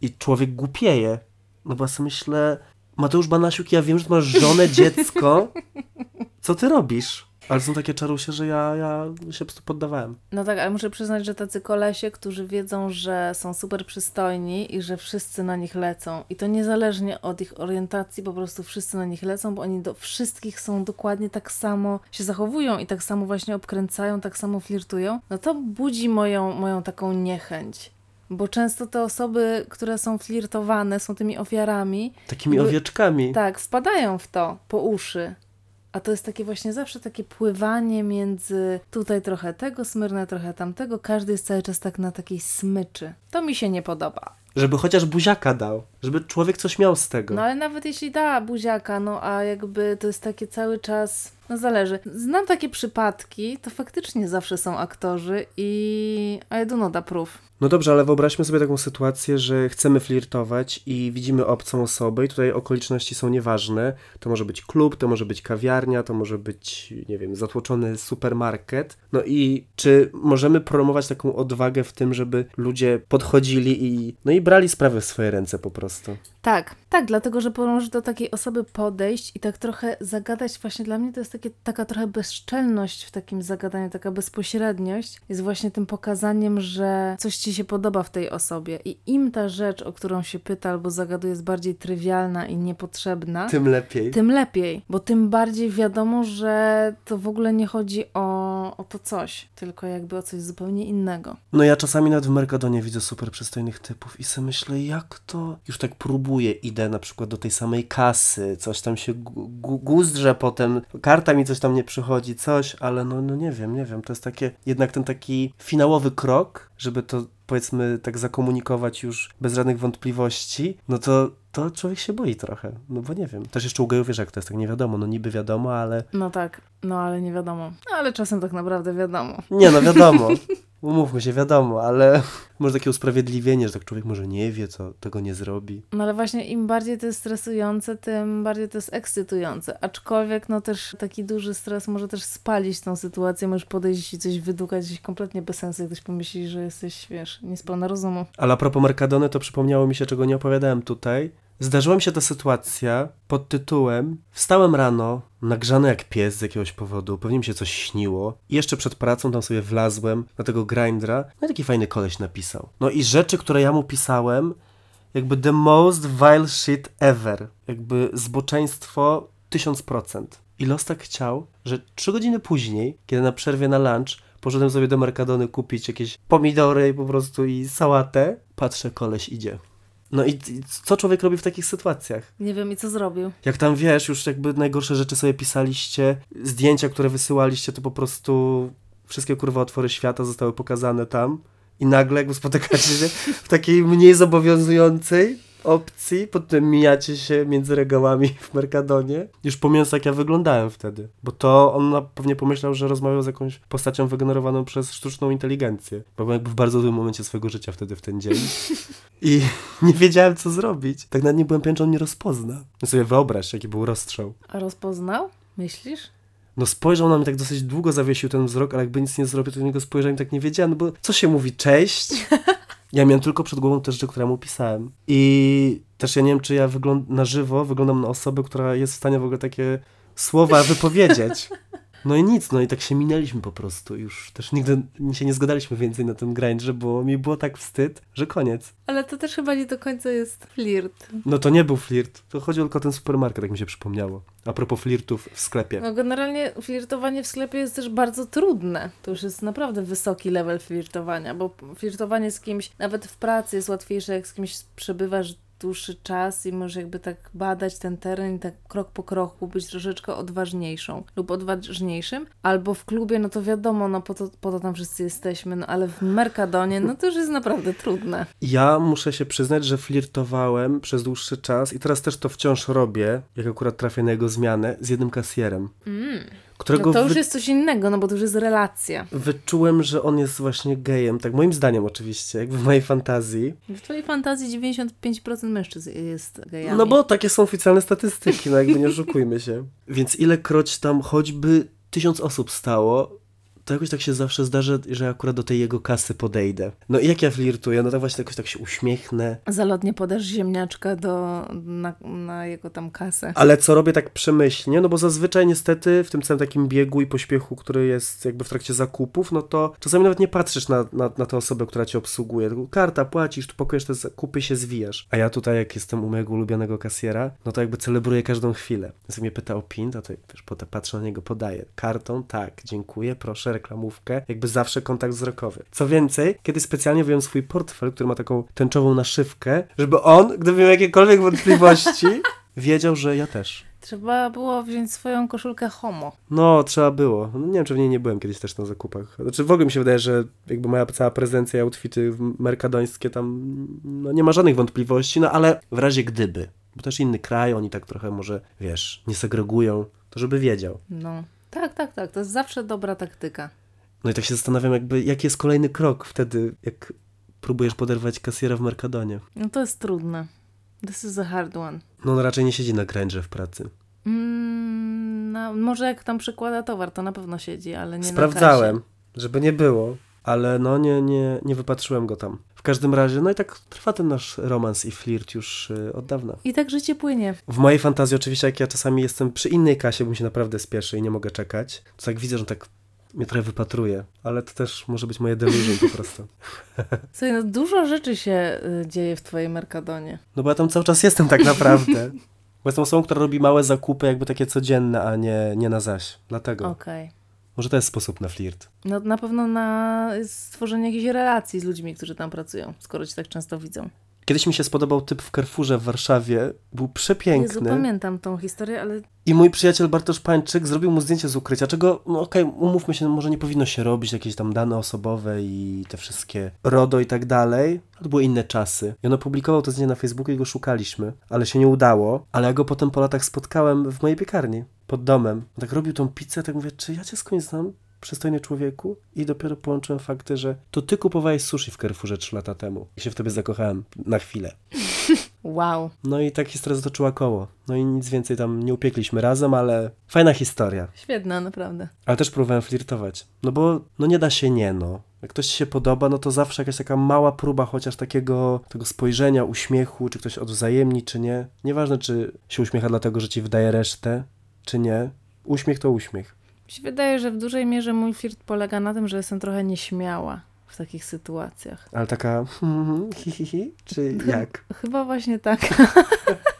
i człowiek głupieje. No bo ja sobie myślę, Mateusz Banasiuk, ja wiem, że masz żonę, dziecko. Co ty robisz? Ale są takie czarusie, że ja, ja się po prostu poddawałem. No tak, ale muszę przyznać, że tacy kolesie, którzy wiedzą, że są super przystojni i że wszyscy na nich lecą. I to niezależnie od ich orientacji, po prostu wszyscy na nich lecą, bo oni do wszystkich są dokładnie tak samo, się zachowują i tak samo właśnie obkręcają, tak samo flirtują. No to budzi moją, moją taką niechęć. Bo często te osoby, które są flirtowane, są tymi ofiarami, Takimi owieczkami. tak, wpadają w to po uszy. A to jest takie właśnie zawsze takie pływanie między tutaj trochę tego, smyrne trochę tamtego. Każdy jest cały czas tak na takiej smyczy. To mi się nie podoba. Żeby chociaż buziaka dał. Żeby człowiek coś miał z tego. No ale nawet jeśli da buziaka, no a jakby to jest takie cały czas, no zależy. Znam takie przypadki, to faktycznie zawsze są aktorzy i I do not approve. No dobrze, ale wyobraźmy sobie taką sytuację, że chcemy flirtować i widzimy obcą osobę i tutaj okoliczności są nieważne. To może być klub, to może być kawiarnia, to może być, nie wiem, zatłoczony supermarket. No i czy możemy promować taką odwagę w tym, żeby ludzie podchodzili i, no i brali sprawę w swoje ręce po prostu? Tak, tak, dlatego, że możesz do takiej osoby podejść i tak trochę zagadać. Właśnie dla mnie to jest takie, taka trochę bezczelność w takim zagadaniu, taka bezpośredniość jest właśnie tym pokazaniem, że coś ci się podoba w tej osobie. I im ta rzecz, o którą się pyta albo zagaduje, jest bardziej trywialna i niepotrzebna, Tym lepiej. tym lepiej, bo tym bardziej wiadomo, że to w ogóle nie chodzi o, o to coś, tylko jakby o coś zupełnie innego. No ja czasami nawet w Mercadonie widzę super przystojnych typów i sobie myślę, jak to... Już tak próbuję, idę na przykład do tej samej kasy, coś tam się gu- gu- guzdrze potem, karta mi coś tam nie przychodzi, coś, ale no, no nie wiem, nie wiem, to jest takie, jednak ten taki finałowy krok, żeby to powiedzmy tak zakomunikować już bez żadnych wątpliwości, no to to człowiek się boi trochę, no bo nie wiem. Też jeszcze u gejów wiesz jak to jest, tak nie wiadomo, no niby wiadomo, ale No tak, no ale nie wiadomo. No, ale czasem tak naprawdę wiadomo. nie no wiadomo. Umówmy się, wiadomo, ale może takie usprawiedliwienie, że tak człowiek może nie wie, co tego nie zrobi. No ale właśnie im bardziej to jest stresujące, tym bardziej to jest ekscytujące. Aczkolwiek no też taki duży stres może też spalić tą sytuację, możesz podejść i coś wydukać gdzieś kompletnie bez sensu, jak ktoś pomyśli, że jesteś, wiesz, niespełna rozumu. Ale a propos Mercadony, to przypomniało mi się, czego nie opowiadałem tutaj. Zdarzyła mi się ta sytuacja pod tytułem Wstałem rano, nagrzany jak pies z jakiegoś powodu, pewnie mi się coś śniło. I jeszcze przed pracą tam sobie wlazłem na tego grindra. No i taki fajny koleś napisał. No i rzeczy, które ja mu pisałem, jakby the most vile shit ever. Jakby zboczeństwo 1000%. I los tak chciał, że trzy godziny później, kiedy na przerwie na lunch poszedłem sobie do Mercadony kupić jakieś pomidory po prostu i sałatę, patrzę, koleś idzie. No i, i co człowiek robi w takich sytuacjach? Nie wiem i co zrobił. Jak tam wiesz, już jakby najgorsze rzeczy sobie pisaliście, zdjęcia, które wysyłaliście, to po prostu wszystkie kurwa otwory świata zostały pokazane tam i nagle jakby spotykacie się w takiej mniej zobowiązującej opcji, potem mijacie się między regałami w Mercadonie. Już pomijając jak ja wyglądałem wtedy, bo to on na- pewnie pomyślał, że rozmawiał z jakąś postacią wygenerowaną przez sztuczną inteligencję, bo byłem jakby w bardzo złym momencie swojego życia wtedy w ten dzień. I nie wiedziałem, co zrobić. Tak nawet nie byłem pewien, czy on mnie rozpozna. No sobie wyobraź, jaki był rozstrzał. A rozpoznał? Myślisz? No spojrzał na mnie tak dosyć długo, zawiesił ten wzrok, ale jakby nic nie zrobił, to do niego spojrzałem i tak nie wiedziałem, no bo co się mówi, cześć? Ja miałem tylko przed głową te rzeczy, które mu pisałem. I też ja nie wiem, czy ja wygląd- na żywo wyglądam na osobę, która jest w stanie w ogóle takie słowa wypowiedzieć. No i nic, no i tak się minęliśmy po prostu. Już też nigdy się nie zgadaliśmy więcej na tym grindrze, bo mi było tak wstyd, że koniec. Ale to też chyba nie do końca jest flirt. No to nie był flirt, to chodziło tylko o ten supermarket, jak mi się przypomniało. A propos flirtów w sklepie. No generalnie flirtowanie w sklepie jest też bardzo trudne. To już jest naprawdę wysoki level flirtowania, bo flirtowanie z kimś, nawet w pracy jest łatwiejsze, jak z kimś przebywasz dłuższy czas i możesz jakby tak badać ten teren i tak krok po kroku być troszeczkę odważniejszą lub odważniejszym. Albo w klubie, no to wiadomo, no po to, po to tam wszyscy jesteśmy, no ale w Mercadonie, no to już jest naprawdę trudne. Ja muszę się przyznać, że flirtowałem przez dłuższy czas i teraz też to wciąż robię, jak akurat trafię na jego zmianę, z jednym kasjerem, którego No to już wy- jest coś innego, no bo to już jest relacja. wyczułem, że on jest właśnie gejem, tak moim zdaniem oczywiście, jakby w mojej fantazji. W twojej fantazji 95% mężczyzn jest gejami. No bo takie są oficjalne statystyki, no jakby nie oszukujmy się. Więc ilekroć tam choćby tysiąc osób stało, to jakoś tak się zawsze zdarza, że akurat do tej jego kasy podejdę. No i jak ja flirtuję, no tak właśnie jakoś tak się uśmiechnę. Zalotnie podasz ziemniaczka do, na, na jego tam kasę. Ale co robię tak przemyślnie, no bo zazwyczaj niestety w tym całym takim biegu i pośpiechu, który jest jakby w trakcie zakupów, no to czasami nawet nie patrzysz na, na, na tę osobę, która cię obsługuje, tylko karta, płacisz, tu pakujesz te zakupy, się zwijasz. A ja tutaj, jak jestem u mojego ulubionego kasjera, no to jakby celebruję każdą chwilę. Więc jak mnie pyta o PIN, to, to wiesz, potem patrzę na niego, podaję. Kartą, tak, dziękuję, proszę, reklamówkę. Jakby zawsze kontakt wzrokowy. Co więcej, kiedy specjalnie wyjąłem swój portfel, który ma taką tęczową naszywkę, żeby on, gdyby miał jakiekolwiek wątpliwości, wiedział, że ja też. Trzeba było wziąć swoją koszulkę homo. No, trzeba było. No, nie wiem, czy w niej nie byłem kiedyś też na zakupach. Znaczy, w ogóle mi się wydaje, że jakby moja cała prezencja i outfity merkadońskie tam, no nie ma żadnych wątpliwości, no ale w razie gdyby, bo też inny kraj, oni tak trochę może, wiesz, nie segregują, to żeby wiedział. No. Tak, tak, tak. To jest zawsze dobra taktyka. No i tak się zastanawiam, jakby, jaki jest kolejny krok wtedy, jak próbujesz poderwać kasjera w Mercadonie. No to jest trudne. This is a hard one. No on raczej nie siedzi na grędże w pracy. Mm, no, może jak tam przykłada towar, to na pewno siedzi, ale nie Sprawdzałem, na kasie. żeby nie było, ale no nie, nie, nie wypatrzyłem go tam. W każdym razie, no i tak trwa ten nasz romans i flirt już y, od dawna. I tak życie płynie. W mojej fantazji oczywiście, jak ja czasami jestem przy innej kasie, bo mi się naprawdę spieszy i nie mogę czekać, to tak widzę, że tak mnie trochę wypatruje, ale to też może być moje delusion po prostu. Słuchaj, no dużo rzeczy się y, dzieje w twojej Mercadonie. No bo ja tam cały czas jestem tak naprawdę. Bo jestem osobą, która robi małe zakupy jakby takie codzienne, a nie, nie na zaś. Dlatego. Okej. Może to jest sposób na flirt. No na pewno na stworzenie jakiejś relacji z ludźmi, którzy tam pracują, skoro cię tak często widzą. Kiedyś mi się spodobał typ w Carrefourze w Warszawie. Był Jezu, przepiękny. pamiętam tą historię, ale I mój przyjaciel Bartosz Pańczyk zrobił mu zdjęcie z ukrycia, czego, no okej, umówmy się, może nie powinno się robić, jakieś tam dane osobowe i te wszystkie RODO i tak dalej. To były inne czasy. I on opublikował to zdjęcie na Facebooku i go szukaliśmy, ale się nie udało. Ale ja go potem po latach spotkałem w mojej piekarni, pod domem. Tak robił tą pizzę, tak mówię, czy ja cię skądś znam? Przystojny człowieku i dopiero połączyłem fakty, że to ty kupowałeś sushi w Carrefourze 3 lata temu. I się w tobie zakochałem na chwilę. wow. No i tak historia zatoczyła koło. No i nic więcej tam nie upiekliśmy razem, ale fajna historia. Świetna, naprawdę. Ale też próbowałem flirtować. No bo no nie da się nie, no. Jak ktoś ci się podoba, no to zawsze jakaś taka mała próba chociaż takiego tego spojrzenia, uśmiechu, czy ktoś odwzajemni, czy nie. Nieważne, czy się uśmiecha dlatego, że ci wydaje resztę, czy nie. Uśmiech to uśmiech. Mi się wydaje, że w dużej mierze mój flirt polega na tym, że jestem trochę nieśmiała w takich sytuacjach. Ale taka hi, hi, hi, czy jak? Chyba właśnie tak.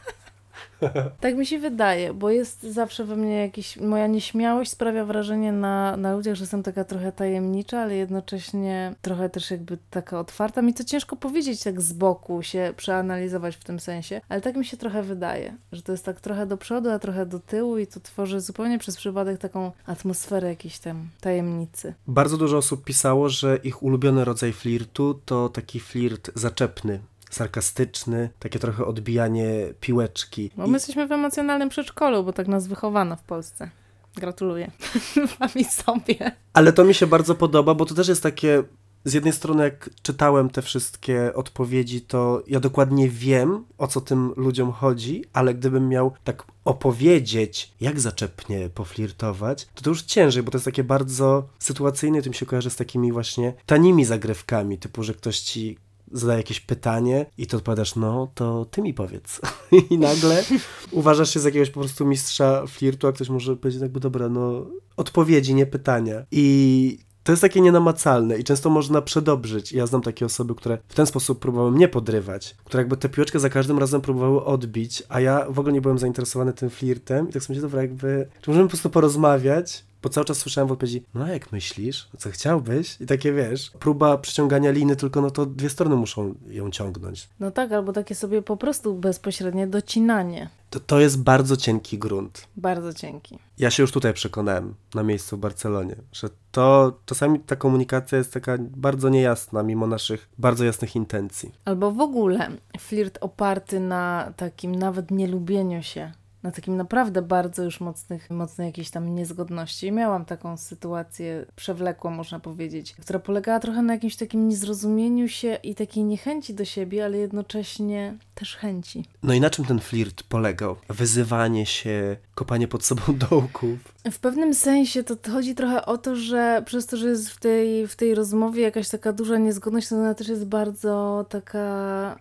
tak mi się wydaje, bo jest zawsze we mnie jakiś. Moja nieśmiałość sprawia wrażenie na, na ludziach, że jestem taka trochę tajemnicza, ale jednocześnie trochę też jakby taka otwarta. Mi to ciężko powiedzieć tak z boku, się przeanalizować w tym sensie, ale tak mi się trochę wydaje, że to jest tak trochę do przodu, a trochę do tyłu i to tworzy zupełnie przez przypadek taką atmosferę jakiejś tam tajemnicy. Bardzo dużo osób pisało, że ich ulubiony rodzaj flirtu to taki flirt zaczepny, sarkastyczny, takie trochę odbijanie piłeczki. Bo I- my jesteśmy w emocjonalnym przedszkolu, bo tak nas wychowano w Polsce. Gratuluję. Wam sobie. Ale to mi się bardzo podoba, bo to też jest takie. Z jednej strony, jak czytałem te wszystkie odpowiedzi, to ja dokładnie wiem, o co tym ludziom chodzi, ale gdybym miał tak opowiedzieć, jak zaczepnie poflirtować, to to już ciężej, bo to jest takie bardzo sytuacyjne, to mi się kojarzy z takimi właśnie tanimi zagrywkami, typu, że ktoś ci zadaje jakieś pytanie i ty odpowiadasz, no to ty mi powiedz. I nagle uważasz się z jakiegoś po prostu mistrza flirtu, a ktoś może powiedzieć jakby, dobra, no odpowiedzi, nie pytania. I to jest takie nienamacalne i często można przedobrzyć. Ja znam takie osoby, które w ten sposób próbowały mnie podrywać, które jakby tę piłeczkę za każdym razem próbowały odbić, a ja w ogóle nie byłem zainteresowany tym flirtem i tak sobie myślę, dobra, jakby, czy możemy po prostu porozmawiać? Bo cały czas słyszałem w odpowiedzi, no a jak myślisz? Co chciałbyś? I takie wiesz, próba przyciągania liny, tylko no to dwie strony muszą ją ciągnąć. No tak, albo takie sobie po prostu bezpośrednie docinanie. To, to jest bardzo cienki grunt. Bardzo cienki. Ja się już tutaj przekonałem na miejscu w Barcelonie, że to czasami ta komunikacja jest taka bardzo niejasna, mimo naszych bardzo jasnych intencji. Albo w ogóle flirt oparty na takim nawet nielubieniu się na takim naprawdę bardzo już mocnych, mocnej jakiejś tam niezgodności. Miałam taką sytuację przewlekłą, można powiedzieć, która polegała trochę na jakimś takim niezrozumieniu się i takiej niechęci do siebie, ale jednocześnie też chęci. No i na czym ten flirt polegał? Wyzywanie się, kopanie pod sobą dołków. W pewnym sensie to chodzi trochę o to, że przez to, że jest w tej, w tej rozmowie jakaś taka duża niezgodność, to ona też jest bardzo taka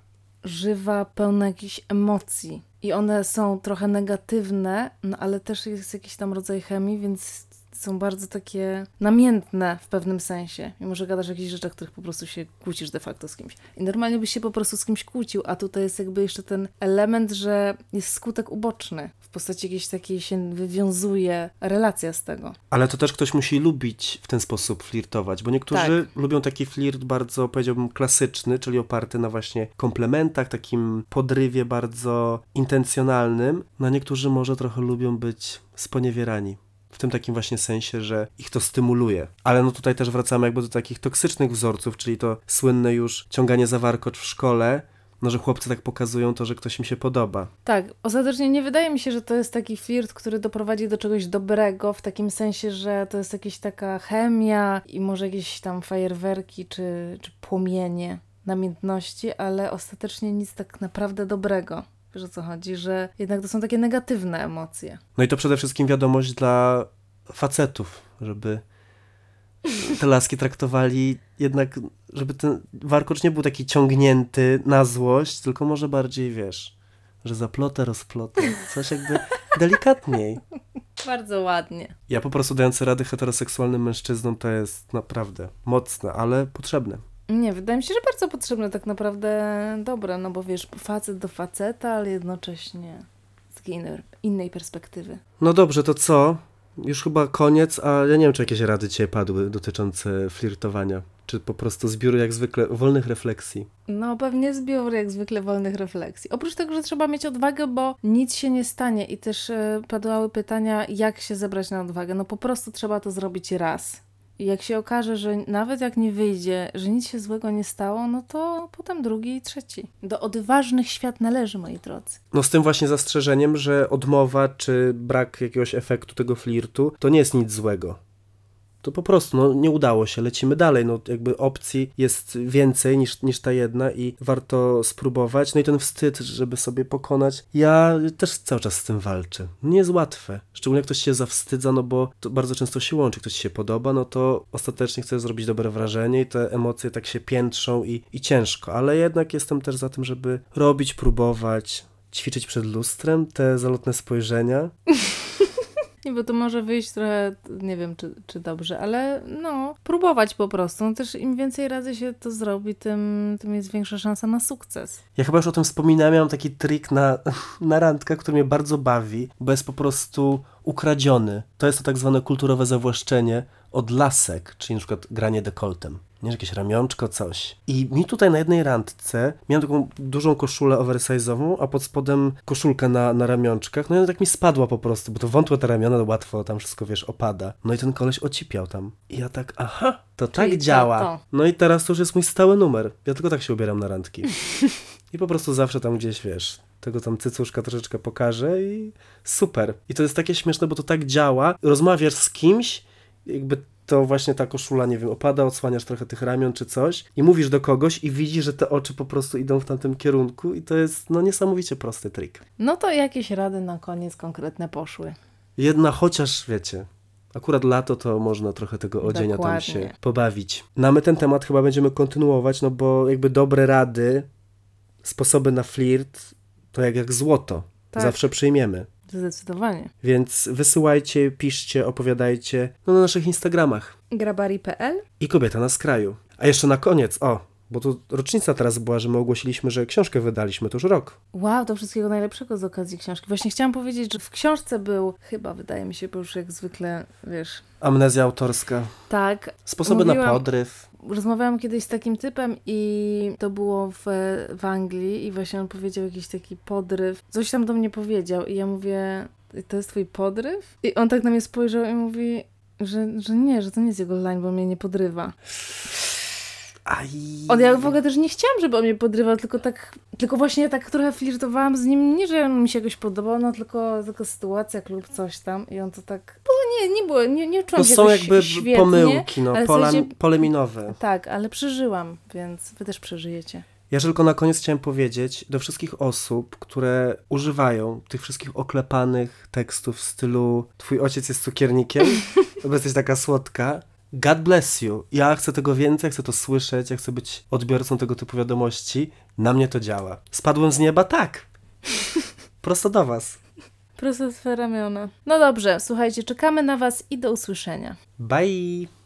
żywa, pełna jakichś emocji. I one są trochę negatywne, no ale też jest jakiś tam rodzaj chemii, więc są bardzo takie namiętne w pewnym sensie. Mimo, że gadasz o jakichś rzeczach, których po prostu się kłócisz de facto z kimś. I normalnie byś się po prostu z kimś kłócił, a tutaj jest jakby jeszcze ten element, że jest skutek uboczny. W postaci jakiejś takiej się wywiązuje relacja z tego. Ale to też ktoś musi lubić w ten sposób flirtować, bo niektórzy lubią taki flirt bardzo, powiedziałbym, klasyczny, czyli oparty na właśnie komplementach, takim podrywie bardzo intencjonalnym. No a niektórzy może trochę lubią być sponiewierani. W tym takim właśnie sensie, że ich to stymuluje. Ale no tutaj też wracamy jakby do takich toksycznych wzorców, czyli to słynne już ciąganie za warkocz w szkole, no że chłopcy tak pokazują to, że ktoś im się podoba. Tak, ostatecznie nie wydaje mi się, że to jest taki flirt, który doprowadzi do czegoś dobrego, w takim sensie, że to jest jakaś taka chemia i może jakieś tam fajerwerki czy, czy płomienie namiętności, ale ostatecznie nic tak naprawdę dobrego. Wiesz o co chodzi, że jednak to są takie negatywne emocje. No i to przede wszystkim wiadomość dla facetów, żeby te laski traktowali jednak, żeby ten warkocz nie był taki ciągnięty na złość, tylko może bardziej, wiesz, że zaplotę, rozplotę, coś jakby delikatniej. Bardzo ładnie. Ja po prostu dający rady heteroseksualnym mężczyznom to jest naprawdę mocne, ale potrzebne. Nie, wydaje mi się, że bardzo potrzebne, tak naprawdę dobre, no bo wiesz, facet do faceta, ale jednocześnie z takiej innej, innej perspektywy. No dobrze, to co? Już chyba koniec, a ja nie wiem, czy jakieś rady Cię padły dotyczące flirtowania. Czy po prostu zbiór jak zwykle wolnych refleksji? No pewnie zbiór jak zwykle wolnych refleksji. Oprócz tego, że trzeba mieć odwagę, bo nic się nie stanie i też e, padały pytania, jak się zebrać na odwagę. No po prostu trzeba to zrobić raz. Jak się okaże, że nawet jak nie wyjdzie, że nic się złego nie stało, no to potem drugi i trzeci. Do odważnych świat należy, moi drodzy. No z tym właśnie zastrzeżeniem, że odmowa czy brak jakiegoś efektu tego flirtu to nie jest nic złego. To po prostu, no nie udało się, lecimy dalej, no jakby opcji jest więcej niż, niż ta jedna i warto spróbować. No i ten wstyd, żeby sobie pokonać, ja też cały czas z tym walczę. Nie jest łatwe. Szczególnie jak ktoś się zawstydza, no bo to bardzo często się łączy, ktoś się podoba, no to ostatecznie chce zrobić dobre wrażenie i te emocje tak się piętrzą i, i ciężko, ale jednak jestem też za tym, żeby robić, próbować, ćwiczyć przed lustrem te zalotne spojrzenia. Nie, bo to może wyjść trochę, nie wiem czy, czy dobrze, ale no, próbować po prostu. No też im więcej razy się to zrobi, tym, tym jest większa szansa na sukces. Ja chyba już o tym wspominałem, miałem taki trik na, na randkę, który mnie bardzo bawi, bo jest po prostu ukradziony. To jest to tak zwane kulturowe zawłaszczenie od lasek, czyli na przykład granie dekoltem. Nie, jakieś ramionczko, coś. I mi tutaj na jednej randce miałem taką dużą koszulę oversize'ową, a pod spodem koszulkę na, na ramionczkach. No i ona tak mi spadła po prostu, bo to wątłe te ramiona, to łatwo tam wszystko, wiesz, opada. No i ten koleś ocipiał tam. I ja tak, aha, to tak Czyli to, działa. to. No i teraz to już jest mój stały numer. Ja tylko tak się ubieram na randki. I po prostu zawsze tam gdzieś, wiesz, tego tam cycuszka troszeczkę pokażę i super. I to jest takie śmieszne, bo to tak działa. Rozmawiasz z kimś, jakby to właśnie ta koszula, nie wiem, opada, odsłaniasz trochę tych ramion czy coś i mówisz do kogoś i widzisz, że te oczy po prostu idą w tamtym kierunku i to jest, no, niesamowicie prosty trik. No to jakieś rady na koniec konkretne poszły. Jedna chociaż, wiecie, akurat lato to można trochę tego odzienia tam się Dokładnie. pobawić. No a my ten temat chyba będziemy kontynuować, no bo jakby dobre rady, sposoby na flirt, to jak, jak złoto. Tak. Zawsze przyjmiemy. Zdecydowanie. Więc wysyłajcie, piszcie, opowiadajcie no, na naszych Instagramach. Grabari.pl I kobieta na skraju. A jeszcze na koniec, o, bo to rocznica teraz była, że my ogłosiliśmy, że książkę wydaliśmy, to już rok. Wow, to wszystkiego najlepszego z okazji książki. Właśnie chciałam powiedzieć, że w książce był, chyba wydaje mi się, bo już jak zwykle, wiesz, Amnezja autorska. tak. Sposoby na Mówiłam- podryw. Rozmawiałam kiedyś z takim typem i to było w, w Anglii i właśnie on powiedział jakiś taki podryw. Coś tam do mnie powiedział i ja mówię, to jest twój podryw? I on tak na mnie spojrzał i mówi, że, że nie, że to nie jest jego line, bo mnie nie podrywa. Aj. On ja w ogóle też nie chciałam, żeby on mnie podrywał, tylko tak, tylko właśnie tak trochę flirtowałam z nim, nie, że mi się jakoś podobał, no tylko, tylko sytuacja lub coś tam i on to tak, było, nie, nie było, nie, nie czułam To się są jakby świetnie. pomyłki, no, pola, sensie- pole minowe. Tak, ale przeżyłam, więc wy też przeżyjecie. Ja tylko na koniec chciałem powiedzieć do wszystkich osób, które używają tych wszystkich oklepanych tekstów w stylu twój ojciec jest cukiernikiem, bo jesteś taka słodka. God bless you. Ja chcę tego więcej, chcę to słyszeć, ja chcę być odbiorcą tego typu wiadomości. Na mnie to działa. Spadłem z nieba? Tak. Prosto do was. Prosto z ramiona. No dobrze, słuchajcie, czekamy na was i do usłyszenia. Bye.